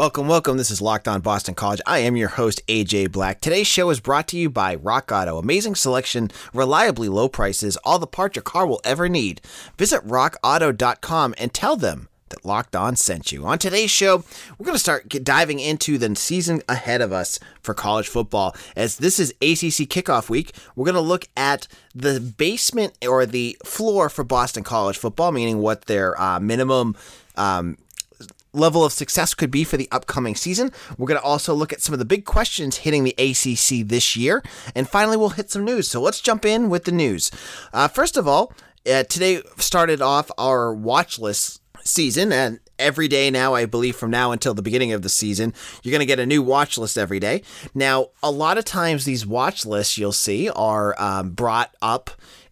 Welcome, welcome. This is Locked On Boston College. I am your host, AJ Black. Today's show is brought to you by Rock Auto. Amazing selection, reliably low prices, all the parts your car will ever need. Visit rockauto.com and tell them that Locked On sent you. On today's show, we're going to start diving into the season ahead of us for college football. As this is ACC kickoff week, we're going to look at the basement or the floor for Boston College football, meaning what their uh, minimum. Um, level of success could be for the upcoming season. We're going to also look at some of the big questions hitting the ACC this year. And finally, we'll hit some news. So let's jump in with the news. Uh, first of all, uh, today started off our watch list season and every day now i believe from now until the beginning of the season you're going to get a new watch list every day now a lot of times these watch lists you'll see are um, brought up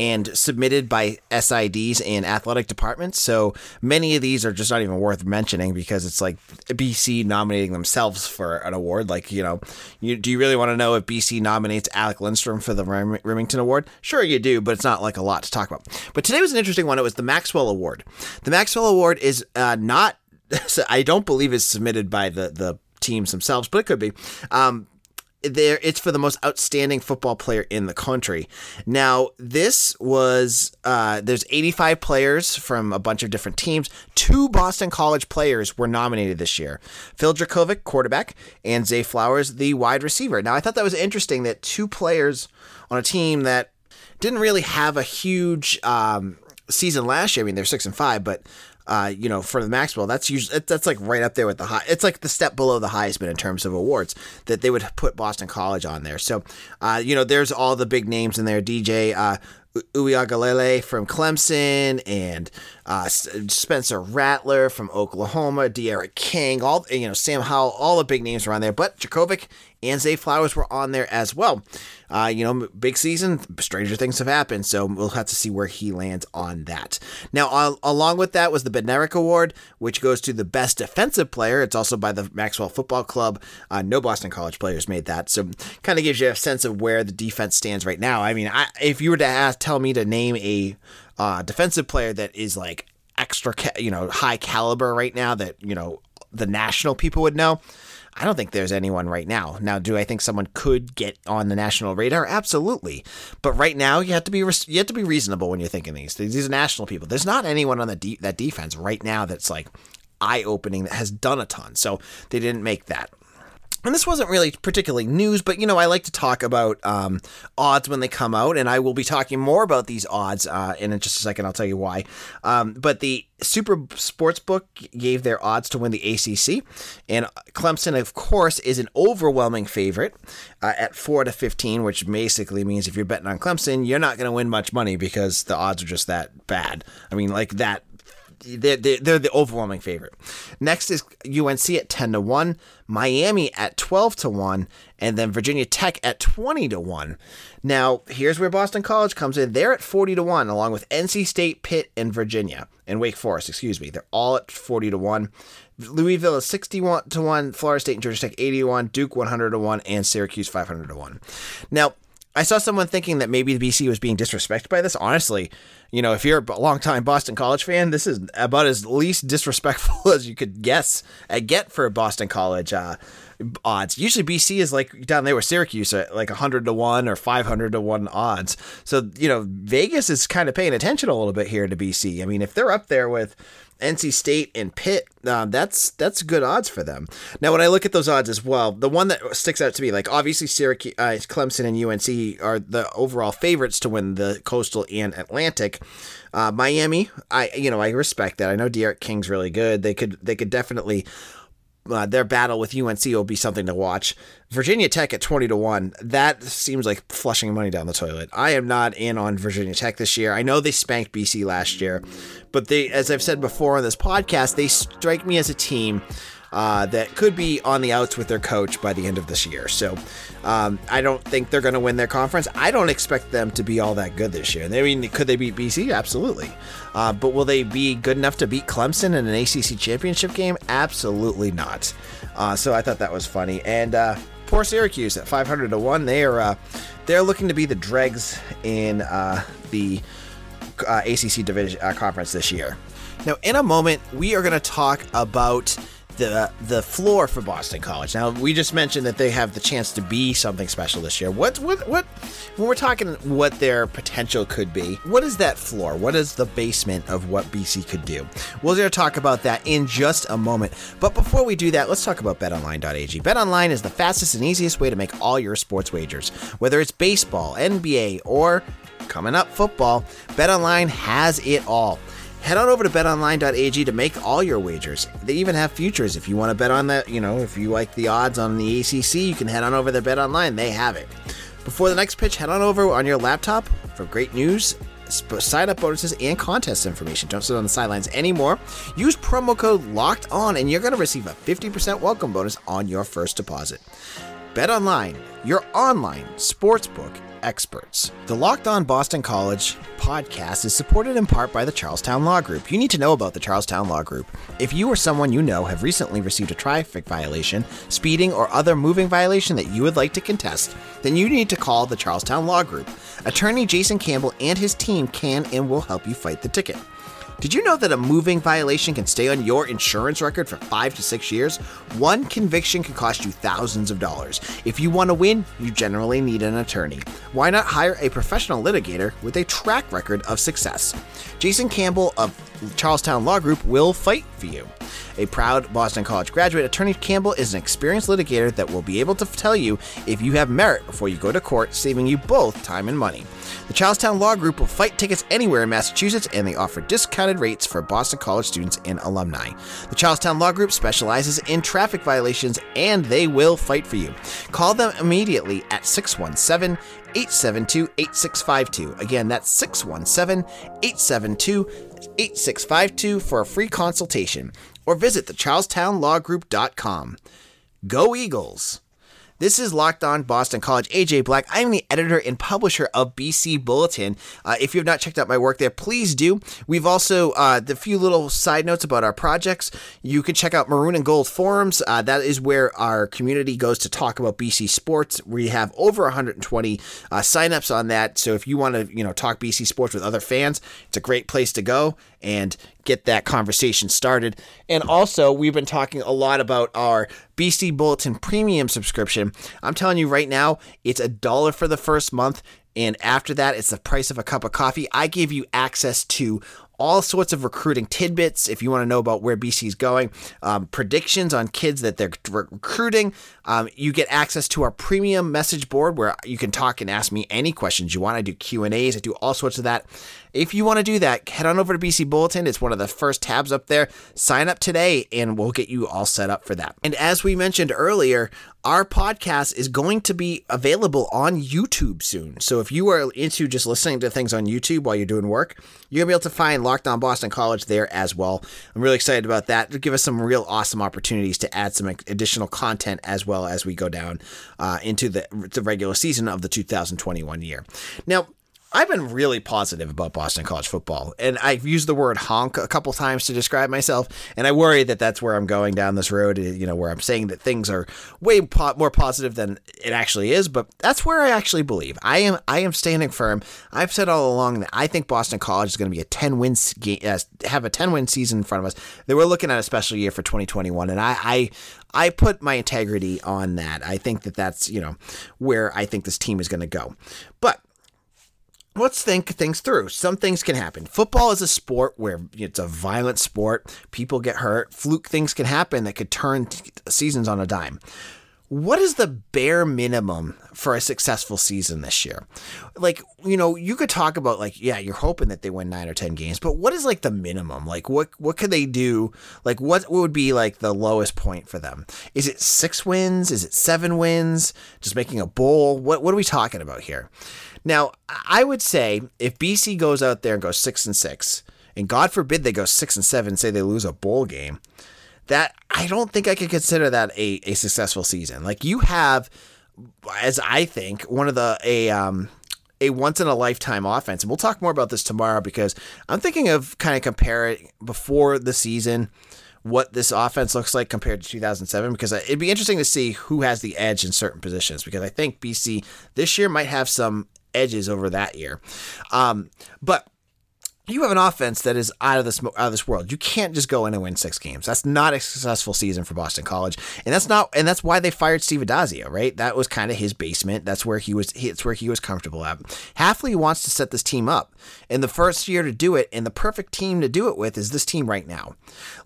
and submitted by SIDs and athletic departments. So many of these are just not even worth mentioning because it's like BC nominating themselves for an award. Like, you know, you, do you really want to know if BC nominates Alec Lindstrom for the Remington Award? Sure, you do, but it's not like a lot to talk about. But today was an interesting one. It was the Maxwell Award. The Maxwell Award is uh, not, I don't believe is submitted by the, the teams themselves, but it could be. Um, there it's for the most outstanding football player in the country. Now, this was uh, there's 85 players from a bunch of different teams. Two Boston College players were nominated this year: Phil Jurkovec, quarterback, and Zay Flowers, the wide receiver. Now, I thought that was interesting that two players on a team that didn't really have a huge um, season last year. I mean, they're six and five, but uh, you know, for the Maxwell, that's usually that's like right up there with the high. It's like the step below the Heisman in terms of awards that they would put Boston College on there. So, uh, you know, there's all the big names in there. DJ uh, from Clemson and uh, Spencer Rattler from Oklahoma, D'Eriq King, all you know, Sam Howell, all the big names were on there. But Jurkovec and Zay Flowers were on there as well. Uh, you know, big season, stranger things have happened, so we'll have to see where he lands on that. Now, along with that was the Bednarik Award, which goes to the best defensive player. It's also by the Maxwell Football Club. Uh, no Boston College players made that, so kind of gives you a sense of where the defense stands right now. I mean, I, if you were to ask, tell me to name a uh, defensive player that is like extra, ca- you know, high caliber right now that you know the national people would know. I don't think there's anyone right now. Now, do I think someone could get on the national radar? Absolutely. But right now, you have to be you have to be reasonable when you're thinking these. These are national people. There's not anyone on the de- that defense right now that's like eye opening that has done a ton. So they didn't make that and this wasn't really particularly news, but you know, I like to talk about um, odds when they come out, and I will be talking more about these odds uh, in just a second. I'll tell you why. Um, but the Super Sportsbook gave their odds to win the ACC, and Clemson, of course, is an overwhelming favorite uh, at four to fifteen, which basically means if you're betting on Clemson, you're not going to win much money because the odds are just that bad. I mean, like that they're, they're the overwhelming favorite. Next is UNC at 10 to 1, Miami at 12 to 1, and then Virginia Tech at 20 to 1. Now, here's where Boston College comes in. They're at 40 to 1, along with NC State, Pitt, and Virginia, and Wake Forest, excuse me. They're all at 40 to 1. Louisville is 61 to 1, Florida State and Georgia Tech 81, Duke 100 to 1, and Syracuse 500 to 1. Now, I saw someone thinking that maybe the BC was being disrespected by this. Honestly, you know, if you're a longtime Boston College fan, this is about as least disrespectful as you could guess uh, get for Boston College uh, odds. Usually BC is like down there with Syracuse at like 100 to 1 or 500 to 1 odds. So, you know, Vegas is kind of paying attention a little bit here to BC. I mean, if they're up there with NC State and Pitt, uh, that's that's good odds for them. Now, when I look at those odds as well, the one that sticks out to me, like obviously Syracuse, uh, Clemson, and UNC are the overall favorites to win the Coastal and Atlantic. Uh, Miami, I you know I respect that. I know D'Eriq King's really good. They could they could definitely uh, their battle with UNC will be something to watch. Virginia Tech at 20 to 1. That seems like flushing money down the toilet. I am not in on Virginia Tech this year. I know they spanked BC last year, but they as I've said before on this podcast, they strike me as a team uh, that could be on the outs with their coach by the end of this year. So um, I don't think they're going to win their conference. I don't expect them to be all that good this year. I mean, could they beat BC? Absolutely. Uh, but will they be good enough to beat Clemson in an ACC championship game? Absolutely not. Uh, so I thought that was funny. And uh, poor Syracuse at 500 to one. They are uh, they're looking to be the dregs in uh, the uh, ACC division conference this year. Now, in a moment, we are going to talk about the the floor for Boston College. Now, we just mentioned that they have the chance to be something special this year. What what what when we're talking what their potential could be? What is that floor? What is the basement of what BC could do? We're going to talk about that in just a moment. But before we do that, let's talk about betonline.ag. BetOnline is the fastest and easiest way to make all your sports wagers. Whether it's baseball, NBA, or coming up football, BetOnline has it all. Head on over to betonline.ag to make all your wagers. They even have futures if you want to bet on that. You know, if you like the odds on the ACC, you can head on over to BetOnline. They have it. Before the next pitch, head on over on your laptop for great news, sign up bonuses, and contest information. Don't sit on the sidelines anymore. Use promo code LOCKED ON, and you're going to receive a 50% welcome bonus on your first deposit. BetOnline, your online sportsbook experts. The Locked On Boston College podcast is supported in part by the Charlestown Law Group. You need to know about the Charlestown Law Group. If you or someone you know have recently received a traffic violation, speeding, or other moving violation that you would like to contest, then you need to call the Charlestown Law Group. Attorney Jason Campbell and his team can and will help you fight the ticket. Did you know that a moving violation can stay on your insurance record for five to six years? One conviction can cost you thousands of dollars. If you want to win, you generally need an attorney. Why not hire a professional litigator with a track record of success? Jason Campbell of Charlestown Law Group will fight for you. A proud Boston College graduate, Attorney Campbell is an experienced litigator that will be able to tell you if you have merit before you go to court, saving you both time and money. The Charlestown Law Group will fight tickets anywhere in Massachusetts, and they offer discounted rates for Boston College students and alumni. The Charlestown Law Group specializes in traffic violations, and they will fight for you. Call them immediately at 617 872 8652. Again, that's 617 872 8652 for a free consultation, or visit thecharlestownlawgroup.com. Go Eagles! This is Locked On Boston College. AJ Black. I am the editor and publisher of BC Bulletin. Uh, if you have not checked out my work there, please do. We've also uh, the few little side notes about our projects. You can check out Maroon and Gold forums. Uh, that is where our community goes to talk about BC sports. We have over 120 uh, signups on that. So if you want to, you know, talk BC sports with other fans, it's a great place to go and get that conversation started. And also, we've been talking a lot about our BC Bulletin Premium subscription. I'm telling you right now, it's a dollar for the first month. And after that, it's the price of a cup of coffee. I give you access to all sorts of recruiting tidbits if you want to know about where BC is going, um, predictions on kids that they're recruiting. Um, you get access to our premium message board where you can talk and ask me any questions you want. I do Q and A's. I do all sorts of that. If you want to do that, head on over to BC Bulletin. It's one of the first tabs up there. Sign up today and we'll get you all set up for that. And as we mentioned earlier, our podcast is going to be available on YouTube soon. So if you are into just listening to things on YouTube while you're doing work, you're going to be able to find Locked On Boston College there as well. I'm really excited about that. It'll give us some real awesome opportunities to add some additional content as well as we go down uh, into the, the regular season of the 2021 year. Now, I've been really positive about Boston College football, and I've used the word honk a couple times to describe myself, and I worry that that's where I'm going down this road, eh, you know, where I'm saying that things are way po- more positive than it actually is, but that's where I actually believe. I am I am standing firm. I've said all along that I think Boston College is going to be a 10 win game, uh, have a 10 win season in front of us. That we're looking at a special year for 2021, and I, I I put my integrity on that. I think that that's, you know, where I think this team is going to go. But let's think things through. Some things can happen. Football is a sport where it's a violent sport. People get hurt. Fluke things can happen that could turn seasons on a dime. What is the bare minimum for a successful season this year? Like, you know, you could talk about like, yeah, you're hoping that they win nine or ten games, but what is like the minimum? Like, what what could they do? Like, what would be like the lowest point for them? Is it six wins? Is it seven wins? Just making a bowl? What what are we talking about here? Now, I would say if BC goes out there and goes six and six, and God forbid they go six and seven, say they lose a bowl game, that I don't think I could consider that a, a successful season. Like you have, as I think, one of the a um a once in a lifetime offense. And we'll talk more about this tomorrow because I'm thinking of kind of comparing before the season what this offense looks like compared to 2007 because it'd be interesting to see who has the edge in certain positions because I think BC this year might have some edges over that year. Um, but you have an offense that is out of this out of this world. You can't just go in and win six games. That's not a successful season for Boston College, and that's not and that's why they fired Steve Addazio. Right, that was kind of his basement. That's where he was. It's where he was comfortable at. Hafley wants to set this team up, and the first year to do it, and the perfect team to do it with is this team right now.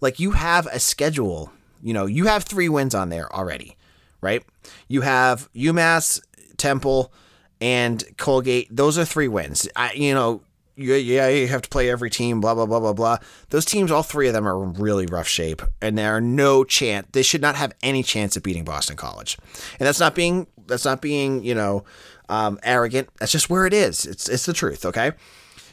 Like you have a schedule. You know, you have three wins on there already, right? You have UMass, Temple, and Colgate. Those are three wins. I, you know yeah, yeah, you have to play every team, blah, blah, blah, blah, blah. Those teams, all three of them are in really rough shape, and there are no chance, they should not have any chance of beating Boston College. And that's not being, that's not being, you know, um, arrogant. That's just where it is. It's, it's the truth, okay?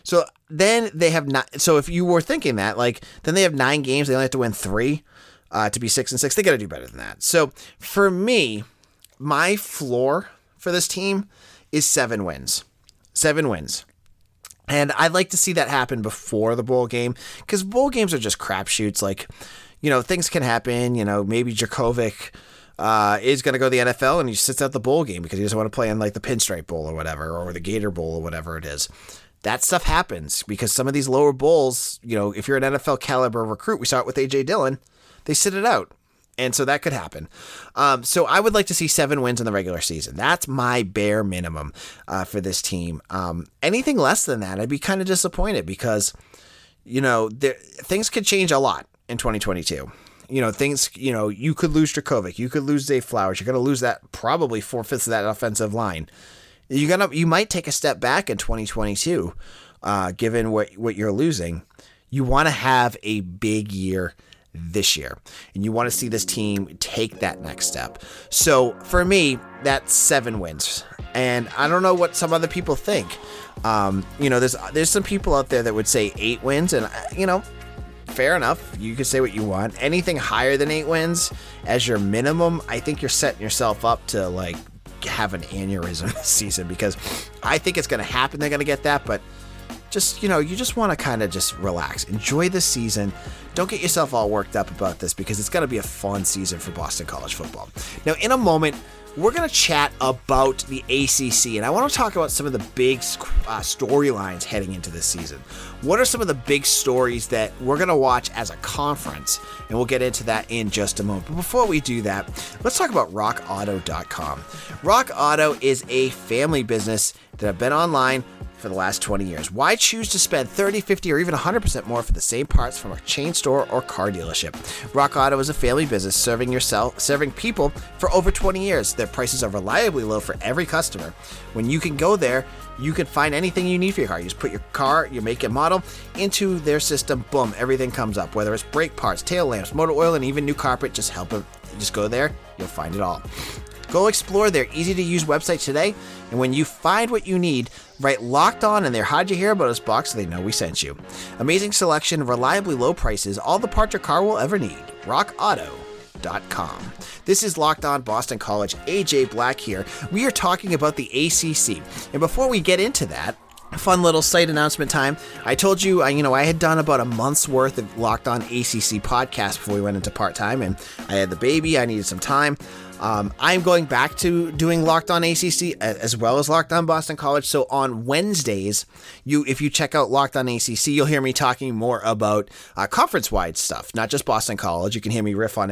So then they have not, so if you were thinking that, like, then they have nine games, they only have to win three uh, to be six and six. They got to do better than that. So for me, my floor for this team is seven wins. Seven wins. And I'd like to see that happen before the bowl game because bowl games are just crapshoots. Like, you know, things can happen. You know, maybe Jurkovec uh, is going to go to the NFL and he sits out the bowl game because he doesn't want to play in like the Pinstripe Bowl or whatever, or the Gator Bowl or whatever it is. That stuff happens because some of these lower bowls, you know, if you're an NFL caliber recruit, we saw it with AJ Dillon, they sit it out and so that could happen. Um, so I would like to see seven wins in the regular season. That's my bare minimum uh, for this team. Um, anything less than that, I'd be kind of disappointed because you know there, things could change a lot in 2022. You know, things. You know, you could lose Jurkovec, you could lose Zay Flowers, you're going to lose that probably four fifths of that offensive line. You're gonna, you might take a step back in 2022, uh, given what what you're losing. You want to have a big year this year. And you want to see this team take that next step. So for me, that's seven wins. And I don't know what some other people think. Um, you know, there's there's some people out there that would say eight wins, and uh, you know, fair enough. You can say what you want. Anything higher than eight wins as your minimum, I think you're setting yourself up to like have an aneurysm this season because I think it's going to happen. They're going to get that, but just you know you just want to kind of just relax enjoy the season don't get yourself all worked up about this because it's going to be a fun season for boston college football now in a moment we're going to chat about the ACC, and I want to talk about some of the big uh, storylines heading into this season. What are some of the big stories that we're going to watch as a conference? And we'll get into that in just a moment. But before we do that, let's talk about rockauto.com. Rock Auto is a family business that have been online for the last 20 years. Why choose to spend 30, 50, or even 100% more for the same parts from a chain store or car dealership? Rock Auto is a family business serving yourself, serving people for over 20 years. Their prices are reliably low for every customer. When you can go there, you can find anything you need for your car. You just put your car, your make and model into their system. Boom, everything comes up. Whether it's brake parts, tail lamps, motor oil, and even new carpet, just help it. Just go there, you'll find it all. Go explore their easy to use website today, and when you find what you need, write locked on in their How'd You Hear About Us box so they know we sent you. Amazing selection, reliably low prices, all the parts your car will ever need. RockAuto.com. This is Locked On Boston College. AJ Black here. We are talking about the ACC. And before we get into that, fun little site announcement time. I told you, I, you know, I had done about a month's worth of Locked On ACC podcast before we went into part time, and I had the baby. I needed some time. Um, I'm going back to doing Locked On ACC as well as Locked On Boston College. So on Wednesdays, you if you check out Locked On ACC, you'll hear me talking more about uh, conference-wide stuff, not just Boston College. You can hear me riff on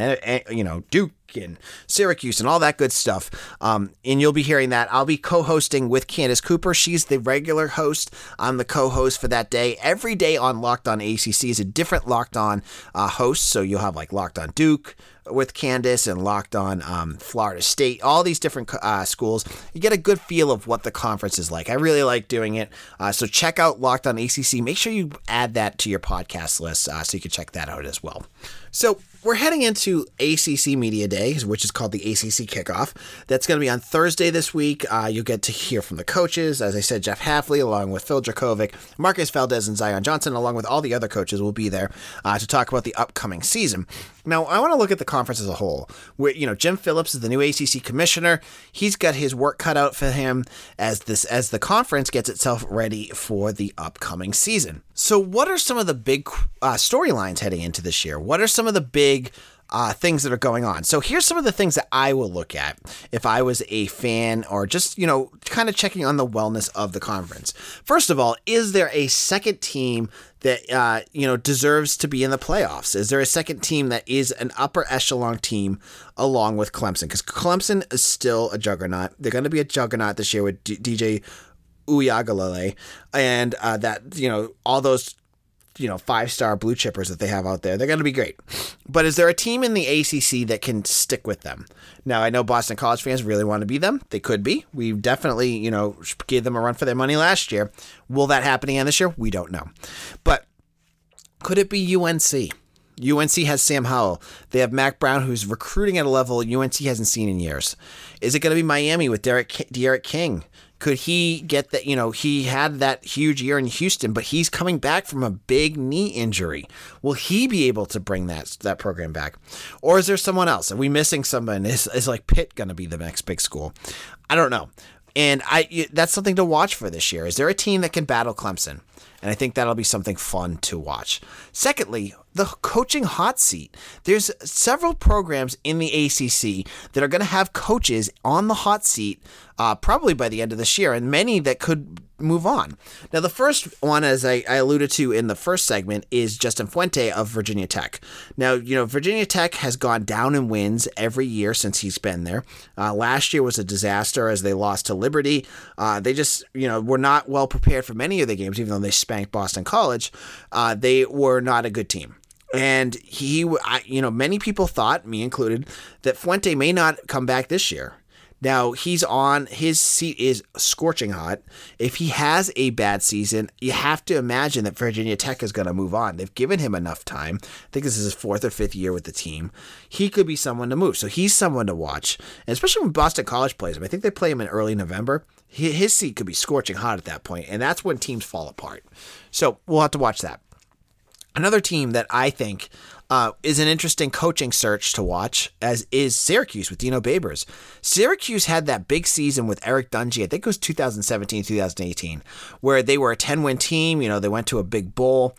you know Duke and Syracuse and all that good stuff. Um, and you'll be hearing that. I'll be co hosting with Candace Cooper. She's the regular host. I'm the co host for that day. Every day on Locked On ACC is a different Locked On uh, host. So you'll have like Locked On Duke, with Candace and Locked On um, Florida State, all these different uh, schools. You get a good feel of what the conference is like. I really like doing it. Uh, so check out Locked On ACC. Make sure you add that to your podcast list uh, so you can check that out as well. So we're heading into ACC Media Day, which is called the ACC Kickoff. That's going to be on Thursday this week. Uh, you'll get to hear from the coaches. As I said, Jeff Hafley, along with Phil Jurkovec, Marcus Valdez, and Zion Johnson, along with all the other coaches, will be there uh, to talk about the upcoming season. Now, I want to look at the conference as a whole. Where you know, Jim Phillips is the new ACC commissioner. He's got his work cut out for him as this as the conference gets itself ready for the upcoming season. So, what are some of the big uh, storylines heading into this year? What are some of the big uh, things that are going on. So here's some of the things that I will look at if I was a fan or just, you know, kind of checking on the wellness of the conference. First of all, is there a second team that, uh, you know, deserves to be in the playoffs? Is there a second team that is an upper echelon team along with Clemson? Because Clemson is still a juggernaut. They're going to be a juggernaut this year with D- DJ Uiagalelei and uh, that, you know, all those you know five star blue chippers that they have out there. They're going to be great. But is there a team in the ACC that can stick with them? Now I know Boston College fans really want to be them. They could be. We definitely you know gave them a run for their money last year. Will that happen again this year? We don't know. But could it be UNC? UNC has Sam Howell. They have Mack Brown, who's recruiting at a level UNC hasn't seen in years. Is it going to be Miami with Derek D'Eriq King? Could he get that? You know, he had that huge year in Houston, but he's coming back from a big knee injury. Will he be able to bring that that program back, or is there someone else? Are we missing someone? Is is like Pitt going to be the next big school? I don't know, and I that's something to watch for this year. Is there a team that can battle Clemson? And I think that'll be something fun to watch. Secondly, the coaching hot seat. There's several programs in the ACC that are going to have coaches on the hot seat uh, probably by the end of this year, and many that could move on. Now, the first one, as I, I, alluded to in the first segment, is Justin Fuente of Virginia Tech. Now, you know, Virginia Tech has gone down in wins every year since he's been there. Uh, last year was a disaster as they lost to Liberty. Uh, they just, you know, were not well prepared for many of the games, even though they spanked Boston College. Uh, they were not a good team. And he, I, you know, many people thought, me included, that Fuente may not come back this year. Now he's on his seat is scorching hot. If he has a bad season, you have to imagine that Virginia Tech is going to move on. They've given him enough time. I think this is his fourth or fifth year with the team. He could be someone to move. So he's someone to watch, and especially when Boston College plays him. I think they play him in early November. His seat could be scorching hot at that point, and that's when teams fall apart. So we'll have to watch that. Another team that I think uh, is an interesting coaching search to watch, as is Syracuse with Dino Babers. Syracuse had that big season with Eric Dungey, I think it was 2017, 2018, where they were a 10 win team. You know, they went to a big bowl.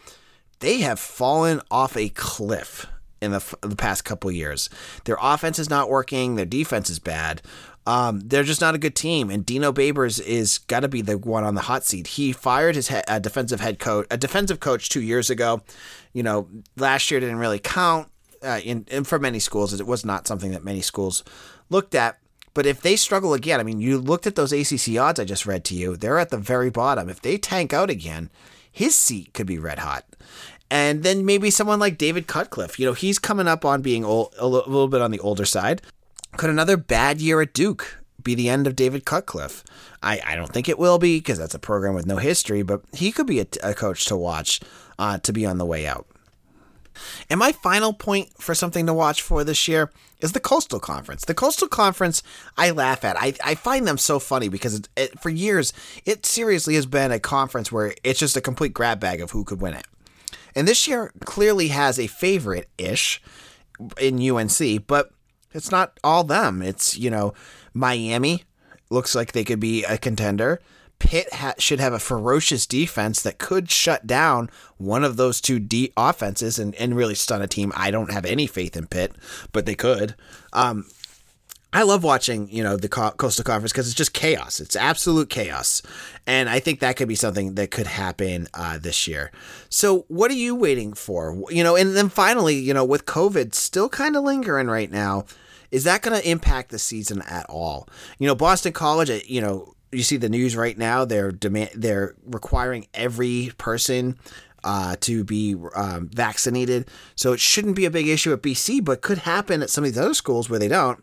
They have fallen off a cliff in the, the past couple years. Their offense is not working, their defense is bad. Um, they're just not a good team, and Dino Babers is got to be the one on the hot seat. He fired his he- defensive head coach, a defensive coach, two years ago. You know, last year didn't really count uh, in, in for many schools. It was not something that many schools looked at. But if they struggle again, I mean, you looked at those ACC odds I just read to you. They're at the very bottom. If they tank out again, his seat could be red hot. And then maybe someone like David Cutcliffe. You know, he's coming up on being old, a little bit on the older side. Could another bad year at Duke be the end of David Cutcliffe? I, I don't think it will be because that's a program with no history, but he could be a, a coach to watch uh, to be on the way out. And my final point for something to watch for this year is the Coastal Conference. The Coastal Conference, I laugh at. I, I find them so funny because it, it, for years, it seriously has been a conference where it's just a complete grab bag of who could win it. And this year clearly has a favorite ish in UNC, but it's not all them. It's, you know, Miami looks like they could be a contender. Pitt ha- should have a ferocious defense that could shut down one of those two D offenses and, and really stun a team. I don't have any faith in Pitt, but they could. Um, I love watching, you know, the Coastal Conference because it's just chaos. It's absolute chaos, and I think that could be something that could happen uh, this year. So, what are you waiting for? You know, and then finally, you know, with COVID still kind of lingering right now, is that going to impact the season at all? You know, Boston College, uh, you know, you see the news right now. They're demand they're requiring every person uh, to be um, vaccinated. So it shouldn't be a big issue at BC, but could happen at some of these other schools where they don't.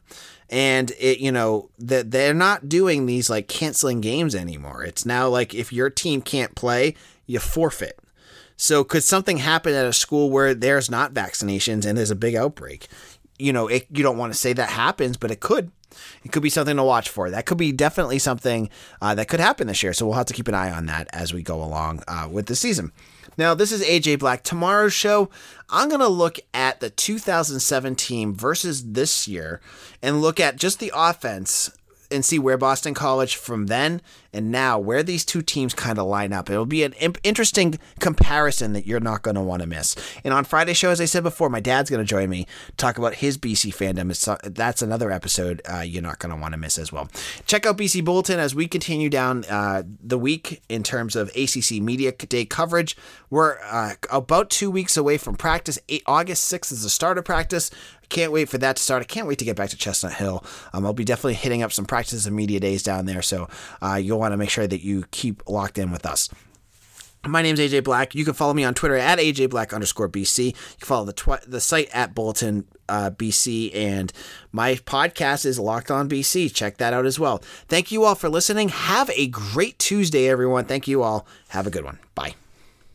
And it, you know, that they're not doing these like canceling games anymore. It's now like if your team can't play, you forfeit. So could something happen at a school where there's not vaccinations and there's a big outbreak? You know, it, you don't want to say that happens, but it could. It could be something to watch for. That could be definitely something uh, that could happen this year. So we'll have to keep an eye on that as we go along uh, with the season. Now, this is AJ Black. Tomorrow's show, I'm going to look at the 2017 versus this year and look at just the offense and see where Boston College from then and now where these two teams kind of line up. It'll be an interesting comparison that you're not going to want to miss. And on Friday show, as I said before, my dad's going to join me talk about his BC fandom. It's, uh, that's another episode uh, you're not going to want to miss as well. Check out BC Bulletin as we continue down uh, the week in terms of ACC Media Day coverage. We're uh, about two weeks away from practice. Eight, August 6th is the start of practice. Can't wait for that to start. I can't wait to get back to Chestnut Hill. Um, I'll be definitely hitting up some practices and media days down there, so uh, you'll want to make sure that you keep locked in with us. My name is AJ Black. You can follow me on Twitter at AJ Black underscore BC. You can follow the the site at Bulletin uh, BC, and my podcast is Locked On BC. Check that out as well. Thank you all for listening. Have a great Tuesday, everyone. Thank you all. Have a good one. Bye.